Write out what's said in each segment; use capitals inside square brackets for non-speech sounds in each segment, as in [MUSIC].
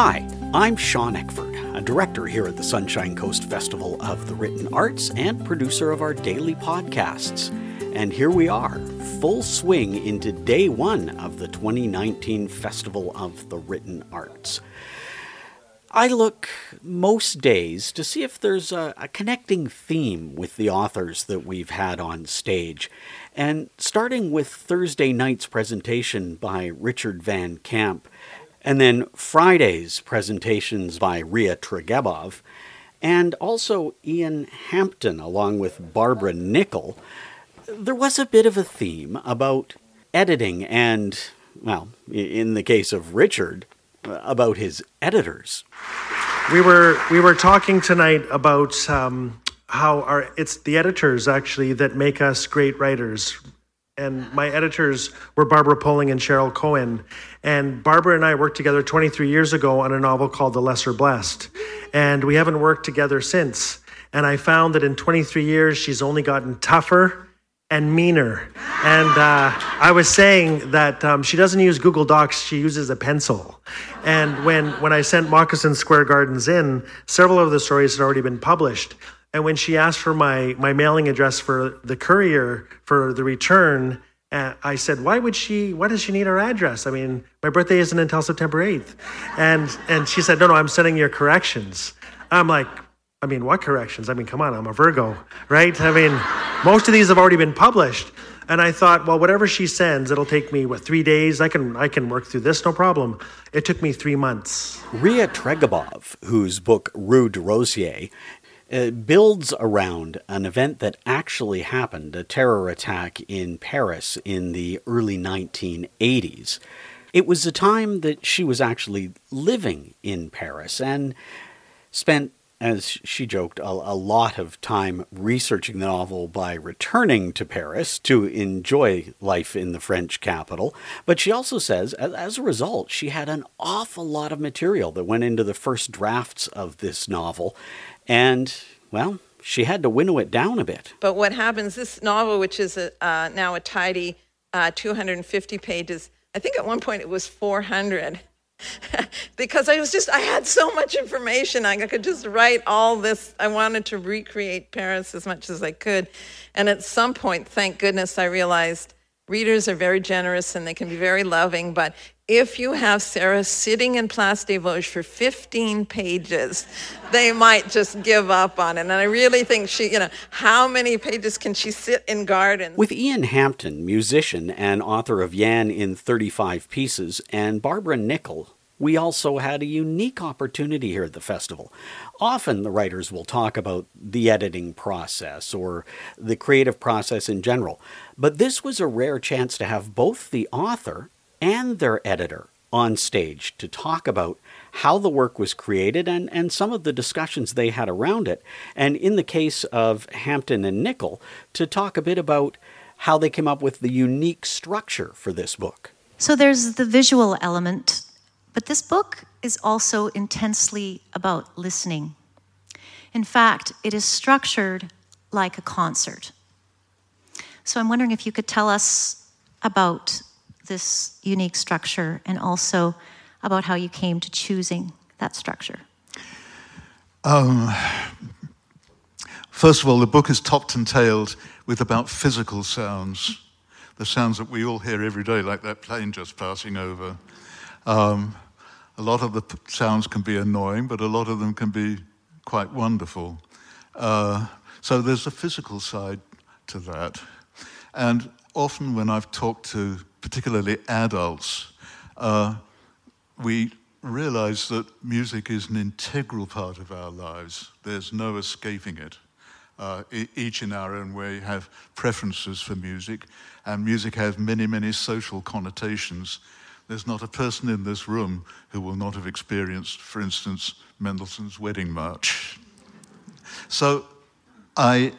Hi, I'm Sean Eckford, a director here at the Sunshine Coast Festival of the Written Arts and producer of our daily podcasts. And here we are, full swing into day one of the 2019 Festival of the Written Arts. I look most days to see if there's a, a, connecting theme with the authors that we've had on stage. And starting with Thursday night's presentation by Richard Van Camp, and then Friday's presentations by Rhea Tregebov, and also Ian Hampton along with Barbara Nickel, there was a bit of a theme about editing and, well, in the case of Richard, about his editors. We were we were talking tonight about um, how our it's the editors actually that make us great writers. And my editors were Barbara Pulling and Cheryl Cohen. And Barbara and I worked together 23 years ago on a novel called The Lesser Blessed. And we haven't worked together since. And I found that in 23 years, she's only gotten tougher and meaner. And uh, I was saying that um, she doesn't use Google Docs, she uses a pencil. And when, when I sent Moccasin Square Gardens in, several of the stories had already been published. And when she asked for my, my mailing address for the courier for the return, uh, I said, why would she, why does she need our address? I mean, my birthday isn't until September 8th. And, and she said, no, no, I'm sending your corrections. I'm like, I mean, what corrections? I mean, come on, I'm a Virgo, right? I mean, most of these have already been published. And I thought, well, whatever she sends, it'll take me what three days. I can I can work through this, no problem. It took me three months. Rhea Tregebov, whose book Rue Rosier uh, builds around an event that actually happened, a terror attack in Paris in the early 1980s. It was a time that she was actually living in Paris and spent as she joked, a, a, lot of time researching the novel by returning to Paris to enjoy life in the French capital. But she also says, as, as, a result, she had an awful lot of material that went into the first drafts of this novel. And, well, she had to winnow it down a bit. But what happens, this novel, which is a, uh, now a tidy uh, 250 pages, I think at one point it was 400 [LAUGHS] because I was just, I had so much information. I could just write all this. I wanted to recreate Paris as much as I could. And at some point, thank goodness, I realized readers are very generous and they can be very loving. But if you have Sarah sitting in Place des Vosges for 15 pages, they might just give up on it. And I really think she, you know, how many pages can she sit in gardens? With Ian Hampton, musician and author of Jan in 35 Pieces, and Barbara Nickel, we also had a unique opportunity here at the festival. Often the writers will talk about the editing process or the creative process in general, but this was a rare chance to have both the author and their editor on stage to talk about how the work was created and, and some of the discussions they had around it. And in the case of Hampton and Nickel, to talk a bit about how they came up with the unique structure for this book. So there's the visual element but this book is also intensely about listening. In fact, it is structured like a concert. So I'm wondering if you could tell us about this unique structure and also about how you came to choosing that structure. Um, first of all, the book is topped and tailed with about physical sounds, the sounds that we all hear every day, like that plane just passing over. Um, a lot of the sounds can be annoying, but a lot of them can be quite wonderful. Uh, so there's a physical side to that. And often when I've talked to particularly adults, uh, we realize that music is an integral part of our lives. There's no escaping it. Uh, each in our own way have preferences for music, and music has many, many social connotations there's not a person in this room who will not have experienced, for instance, Mendelssohn's Wedding March. So I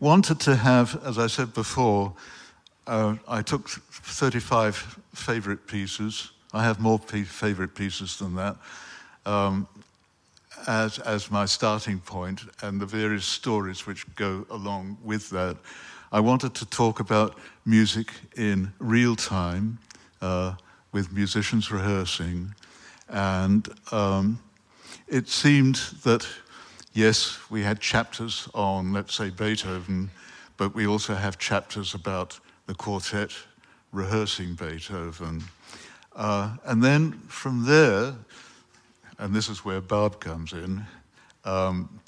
wanted to have, as I said before, uh, I took 35 favorite pieces. I have more p- favorite pieces than that. Um, as, as my starting point and the various stories which go along with that. I wanted to talk about music in real time, uh, with musicians rehearsing And um, it seemed that, yes, we had chapters on, let's say, Beethoven, but we also have chapters about the quartet rehearsing Beethoven. Uh, and then from there, and this is where Barb comes in, um,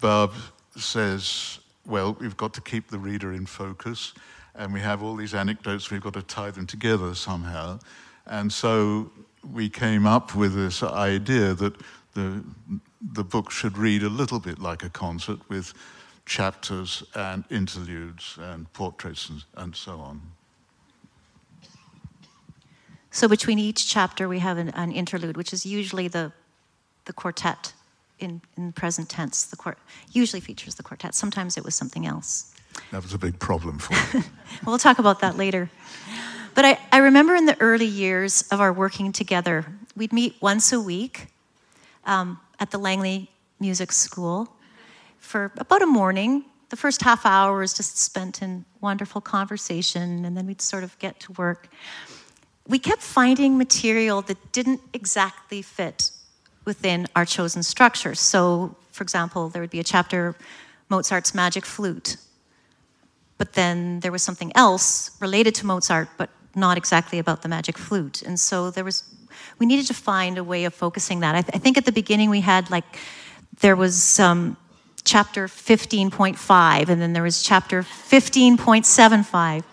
Barb says, well, we've got to keep the reader in focus, and we have all these anecdotes, we've got to tie them together somehow. And so we came up with this idea that the, the book should read a little bit like a concert with chapters and interludes and portraits and, and so on. So between each chapter, we have an, an interlude, which is usually the, the quartet in, in present tense. The quart- usually features the quartet. Sometimes it was something else. That was a big problem for me. [LAUGHS] we'll talk about that later. But I, I remember in the early years of our working together, we'd meet once a week um, at the Langley Music School for about a morning. The first half hour was just spent in wonderful conversation, and then we'd sort of get to work. We kept finding material that didn't exactly fit within our chosen structure. So, for example, there would be a chapter, Mozart's Magic Flute. But then there was something else related to Mozart, but not exactly about the magic flute. And so there was, we needed to find a way of focusing that. I, th- I think at the beginning we had like, there was um, chapter 15.5, and then there was chapter 15.75.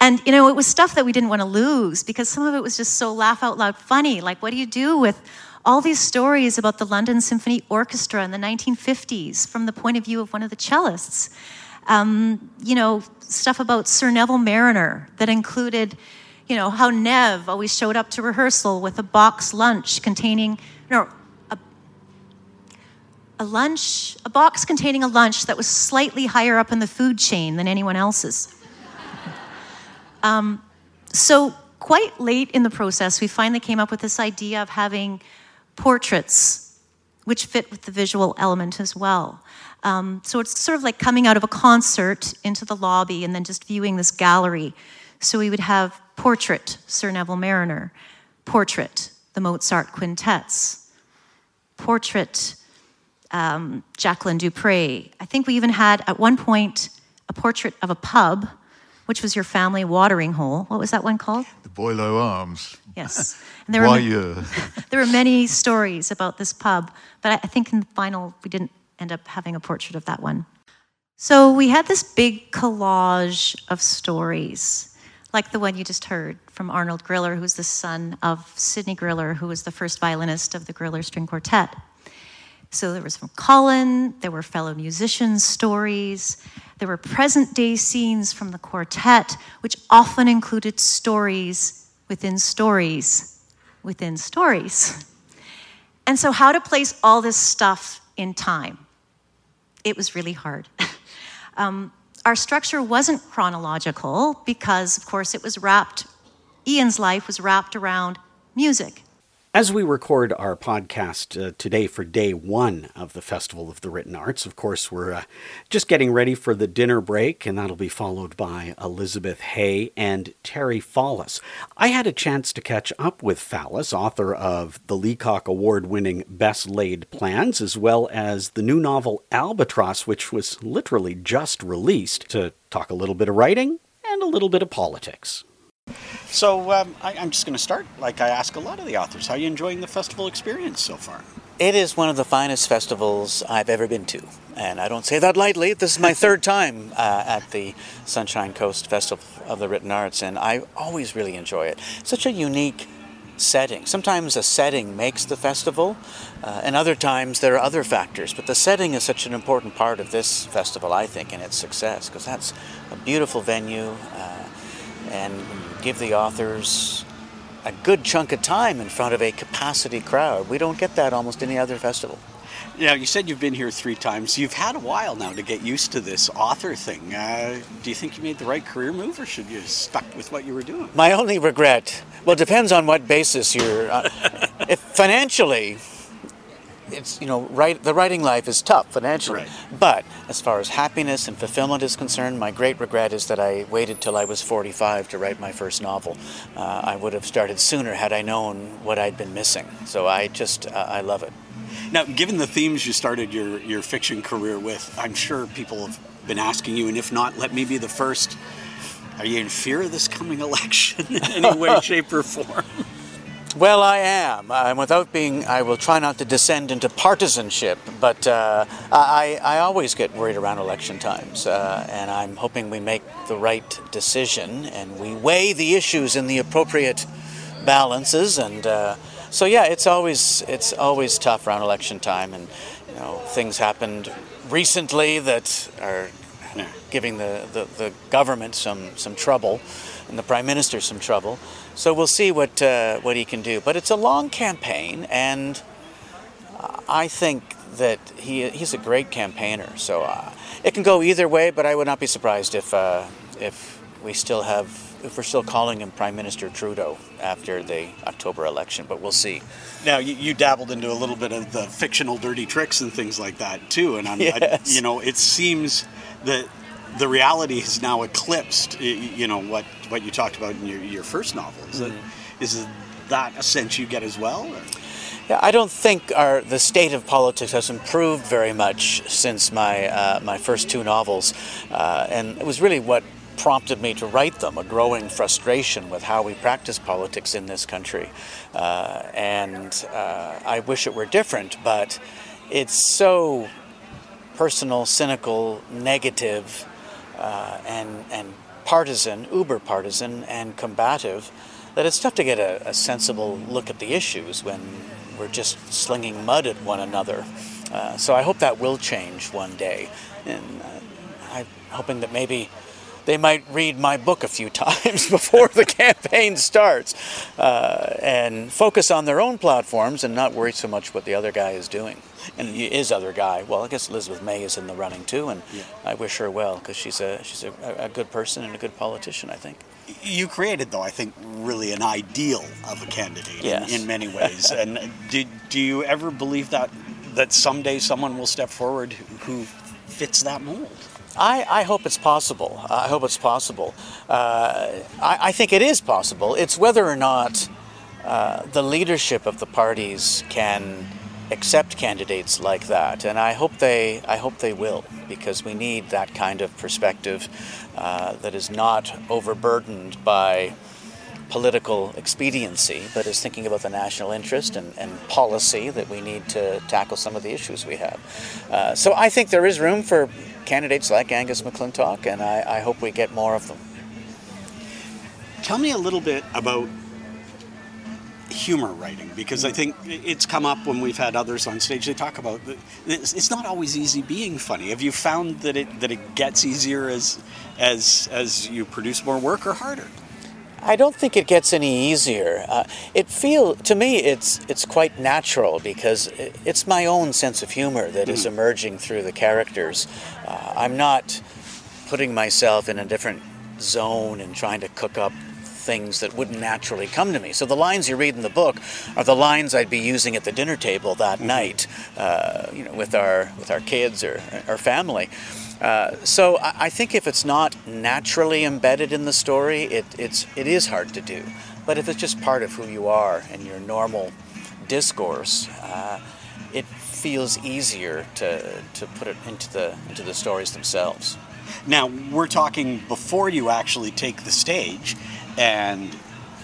And you know, it was stuff that we didn't want to lose because some of it was just so laugh out loud funny. Like, what do you do with all these stories about the London Symphony Orchestra in the 1950s from the point of view of one of the cellists? Um, you know, stuff about Sir Neville Marriner that included, you know, how Nev always showed up to rehearsal with a box lunch containing, no, a, a lunch, a box containing a lunch that was slightly higher up in the food chain than anyone else's. [LAUGHS] Um, so, quite late in the process, we finally came up with this idea of having portraits which fit with the visual element as well. Um, so, it's sort of like coming out of a concert into the lobby and then just viewing this gallery. So, we would have portrait Sir Neville Marriner, portrait the Mozart quintets, portrait um, Jacqueline du Pré. I think we even had at one point a portrait of a pub which was your family watering hole. What was that one called? The Boileau Arms. Yes. And there, were, [LAUGHS] there were many stories about this pub, but I think in the final, we didn't end up having a portrait of that one. So we had this big collage of stories, like the one you just heard from Arnold Griller, who's the son of Sidney Griller, who was the first violinist of the Griller String Quartet. So there was from Colin, there were fellow musicians' stories, there were present day scenes from the quartet, which often included stories within stories within stories. And so, how to place all this stuff in time? It was really hard. [LAUGHS] um, our structure wasn't chronological because, of course, it was wrapped, Ian's life was wrapped around music as we record our podcast uh, today for day one of the Festival of the Written Arts, of course, we're uh, just getting ready for the dinner break, and that'll be followed by Elizabeth Hay and Terry Fallis. I had a chance to catch up with Fallis, author of the Leacock Award winning Best Laid Plans, as well as the new novel Albatross, which was literally just released, to talk a little bit of writing and a little bit of politics. So um, I, am just going to start like I ask a lot of the authors. How are you enjoying the festival experience so far? It is one of the finest festivals I've ever been to, and I don't say that lightly. This is my [LAUGHS] third time uh, at the Sunshine Coast Festival of the Written Arts, and I always really enjoy it. Such a unique setting. Sometimes a setting makes the festival, uh, and other times there are other factors. But the setting is such an important part of this festival, I think, and its success, because that's a beautiful venue. Uh, and give the authors a good chunk of time in front of a capacity crowd. We don't get that almost any other festival. Yeah, you said you've been here three times. You've had a while now to get used to this author thing. Uh, do you think you made the right career move, or should you have stuck with what you were doing? My only regret, well, it depends on what basis you're. Uh, [LAUGHS] if financially, it's you know write, the writing life is tough financially Right. but as far as happiness and fulfillment is concerned my great regret is that i waited till i was 45 to write my first novel uh, i would have started sooner had i known what i'd been missing so i just uh, i love it Now, given the themes you started your, your fiction career with, I'm sure people have been asking you, and if not, let me be the first. Are you in fear of this coming [LAUGHS] election in any way, shape, or form? Well, I am. And without being, I will try not to descend into partisanship, but uh, I, I always get worried around election times. Uh, and I'm hoping we make the right decision and we weigh the issues in the appropriate balances. And uh, so, yeah, it's always, it's always tough around election time. And, you know, things happened recently that are giving the, the, the government some, some trouble and the prime minister some trouble. So we'll see what uh, what he can do. But it's a long campaign, and I think that he he's a great campaigner. So uh, it can go either way. But I would not be surprised if uh, if we still have if we're still calling him Prime Minister Trudeau after the October election. But we'll see. Now, you, you dabbled into a little bit of the fictional dirty tricks and things like that too, and I'm, I, you know, it seems that the reality has now eclipsed, you know, what what you talked about in your, your first novel. Is, it, is that a sense you get as well? or- Yeah, I don't think our the state of politics has improved very much since my uh, my first two novels, uh, and it was really what prompted me to write them. A growing frustration with how we practice politics in this country, uh, and uh, I wish it were different, but it's so personal, cynical, negative, uh, and and partisan, uber partisan, and combative. That it's tough to get a, a sensible look at the issues when we're just slinging mud at one another. Uh, so I hope that will change one day, and uh, I'm hoping that maybe they might read my book a few [LAUGHS] times before the campaign starts uh, and focus on their own platforms and not worry so much what the other guy is doing. And he is other guy. Well, I guess Elizabeth May is in the running too, and I wish her well because she's a she's a, a good person and a good politician. I think. You created, though, I think, really an ideal of a candidate Yes. in, in many ways. and do, do you ever believe that that someday someone will step forward who fits that mold? I, I hope it's possible. I hope it's possible. Uh, I, I think it is possible. It's whether or not uh, the leadership of the parties can accept candidates like that, and I hope they. I hope they will, because we need that kind of perspective uh, that is not overburdened by political expediency, but is thinking about the national interest and, and policy that we need to tackle some of the issues we have. Uh, so I think there is room for candidates like Angus McClintock, and I, I hope we get more of them. Tell me a little bit about humor writing because I think it's come up when we've had others on stage. They talk about it's not always easy being funny. Have you found that it that it gets easier as as as you produce more work or harder? I don't think it gets any easier. Uh, it feel to me it's it's quite natural because it's my own sense of humor that is emerging through the characters. Uh, I'm not putting myself in a different zone and trying to cook up things that wouldn't naturally come to me. So the lines you read in the book are the lines I'd be using at the dinner table that night, uh, you know, with our with our kids or our family. Uh, so I, I think if it's not naturally embedded in the story, it, it's it is hard to do. But if it's just part of who you are and your normal discourse, uh, it feels easier to, to put it into the into the stories themselves. Now we're talking before you actually take the stage, and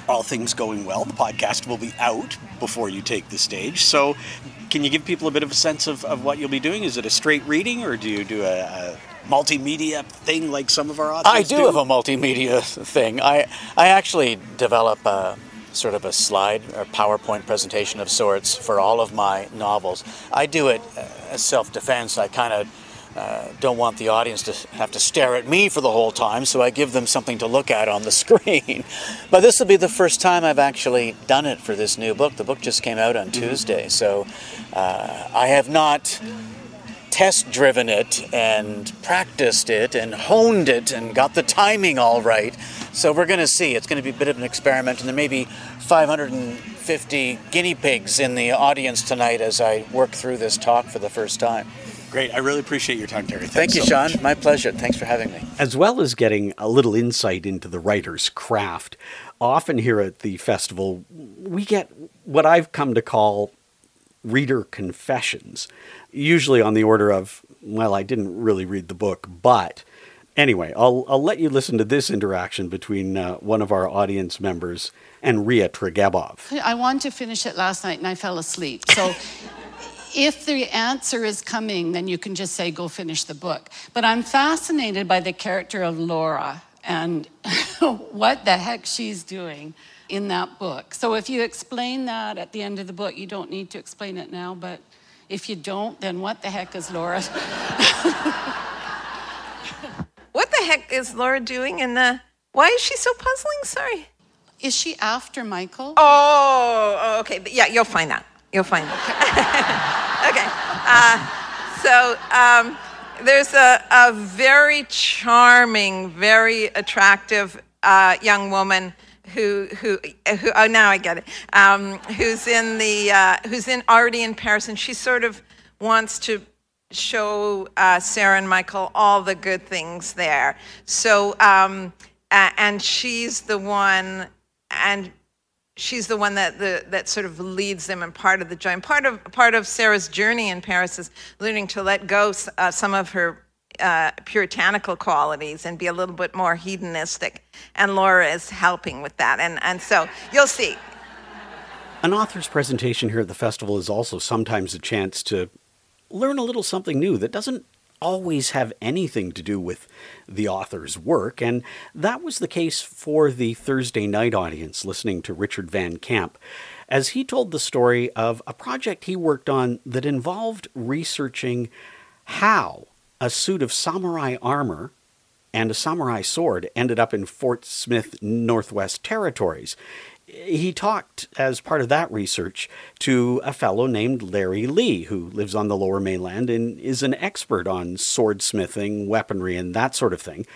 all things going well, the podcast will be out before you take the stage. So, can you give people a bit of a sense of, of what you'll be doing? Is it a straight reading, or do you do a, a multimedia thing like some of our authors I do have a multimedia thing. I I actually develop a sort of a slide or PowerPoint presentation of sorts for all of my novels. I do it uh, as self-defense. I kind of uh, don't want the audience to have to stare at me for the whole time, so I give them something to look at on the [LAUGHS] screen. but this will be the first time I've actually done it for this new book. The book just came out on Tuesday, so uh, I have not test driven it and practiced it and honed it and got the timing all right. So we're going to see. It's going to be a bit of an experiment, and there may be 550 guinea pigs in the audience tonight as I work through this talk for the first time. Great. I really appreciate your time, Terry. Thanks Thank you, so Sean. much. My pleasure. Thanks for having me. As well as getting a little insight into the writer's craft, often here at the festival, we get what I've come to call reader confessions, usually on the order of, well, I didn't really read the book, but. Anyway, I'll, I'll let you listen to this interaction between uh, one of our audience members and Rhea Tregebov. I wanted to finish it last night and I fell asleep. So if the answer is coming, then you can just say, go finish the book. But I'm fascinated by the character of Laura and [LAUGHS] what the heck she's doing in that book. So if you explain that at the end of the book, you don't need to explain it now, but if you don't, then what the heck is Laura? [LAUGHS] What the heck is Laura doing in the. Why is she so puzzling? Sorry. is she after Michael? Oh, okay. Yeah, you'll find out. You'll find out. [LAUGHS] okay. Uh, so um, there's a, a very charming, very attractive uh, young woman who, who, who, oh, now I get it, um, who's in the, uh, who's in, already in Paris, and she sort of wants to show uh, Sarah and Michael all the good things there. So, um, and she's the one, and she's the one that the, that sort of leads them and part of the joy. And part of part of Sarah's journey in Paris is learning to let go uh, some of her uh, puritanical qualities and be a little bit more hedonistic. And Laura is helping with that. And and so you'll see. An author's presentation here at the festival is also sometimes a chance to learn a little something new that doesn't always have anything to do with the author's work, and that was the case for the Thursday night audience listening to Richard Van Camp as he told the story of a project he worked on that involved researching how a suit of samurai armor and a samurai sword ended up in Fort Smith Northwest Territories. He talked, as part of that research, to a fellow named Larry Lee, who lives on the lower mainland and is an expert on swordsmithing, weaponry, and that sort of thing.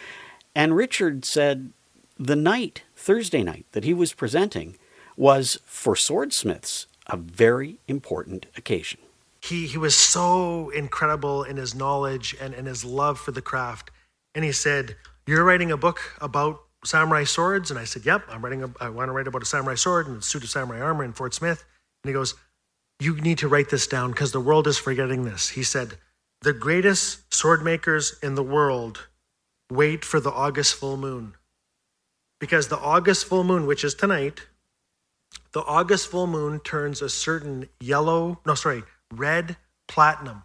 And Richard said the night, Thursday night, that he was presenting was, for swordsmiths, a very important occasion. he he was so incredible in his knowledge and, in his love for the craft. And he said, You're writing a book about samurai swords? And I said, Yep, I'm writing a, I want to write about a samurai sword and a suit of samurai armor in Fort Smith. And he goes, You need to write this down because the world is forgetting this. He said, The greatest sword makers in the world wait for the August full moon. Because the August full moon, which is tonight, the August full moon turns a certain yellow, no, sorry, red platinum.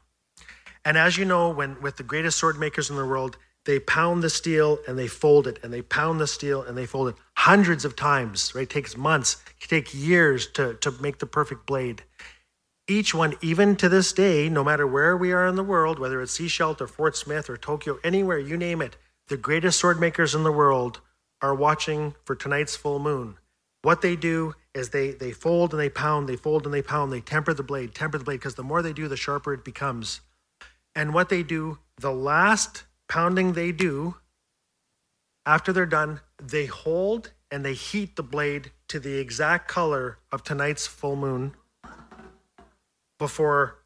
And as you know, when with the greatest sword makers in the world, they pound the steel and they fold it, and they pound the steel and they fold it hundreds of times. Right, it takes months, it takes years to to make the perfect blade. Each one, even to this day, no matter where we are in the world, whether it's Sechelt or Fort Smith or Tokyo, anywhere you name it, the greatest sword makers in the world are watching for tonight's full moon. What they do is they they fold and they pound, they fold and they pound, they temper the blade, temper the blade, because the more they do, the sharper it becomes. And what they do, the last pounding they do, after they're done, they hold and they heat the blade to the exact color of tonight's full moon before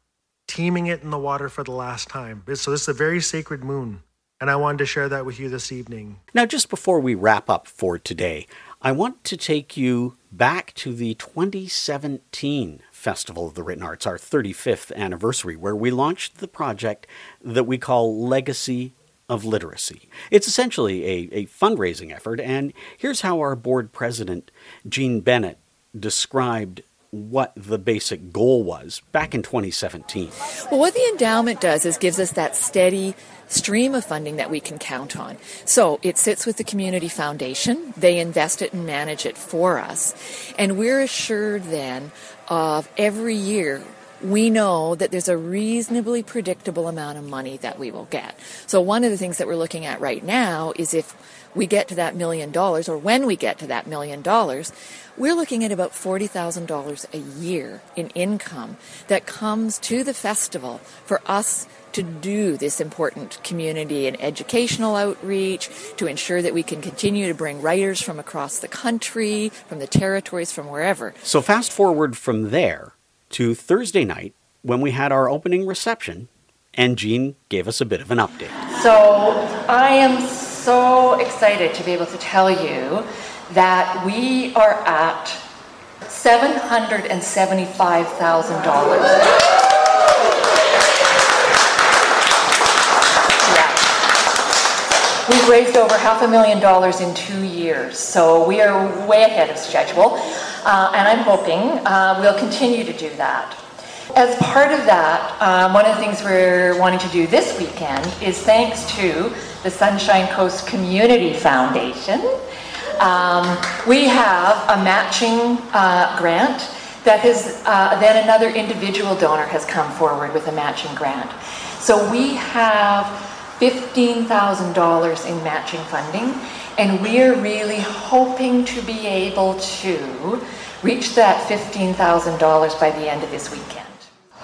teaming it in the water for the last time. So this is a very sacred moon. And I wanted to share that with you this evening. Now, just before we wrap up for today, I want to take you back to the 2017 Festival of the Written Arts, our 35th anniversary, where we launched the project that we call Legacy of Literacy. It's essentially a, a fundraising effort, and here's how our board president, Jean Bennett, described what the basic goal was back in 2017. Well, what the endowment does is gives us that steady stream of funding that we can count on. So it sits with the community foundation. They invest it and manage it for us. And we're assured then of every year we know that there's a reasonably predictable amount of money that we will get. So one of the things that we're looking at right now is if we get to that million dollars, or when we get to that million dollars, we're looking at about $40,000 a year in income that comes to the festival for us to do this important community and educational outreach, to ensure that we can continue to bring writers from across the country, from the territories, from wherever. So, fast forward from there to Thursday night when we had our opening reception, and Jean gave us a bit of an update. So, I am so excited to be able to tell you that we are at $775,000. We've raised over half a million dollars in two years, so we are way ahead of schedule, uh, and I'm hoping uh, we'll continue to do that. As part of that, um, one of the things we're wanting to do this weekend is thanks to the Sunshine Coast Community Foundation. Um, we have a matching uh, grant that has uh, then another individual donor has come forward with a matching grant. So we have $15,000 in matching funding, and we're really hoping to be able to reach that $15,000 by the end of this weekend.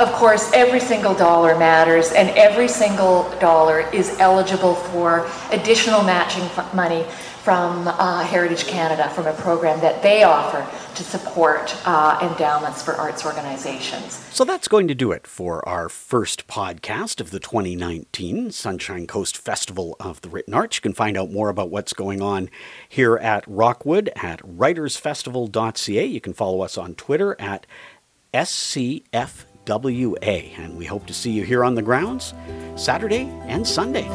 Of course, every single dollar matters, and every single dollar is eligible for additional matching money from uh, Heritage Canada, from a program that they offer to support uh, endowments for arts organizations. So that's going to do it for our first podcast of the 2019 Sunshine Coast Festival of the Written Arts. You can find out more about what's going on here at Rockwood at writersfestival.ca. You can follow us on Twitter at SCFWA, and we hope to see you here on the grounds Saturday and Sunday.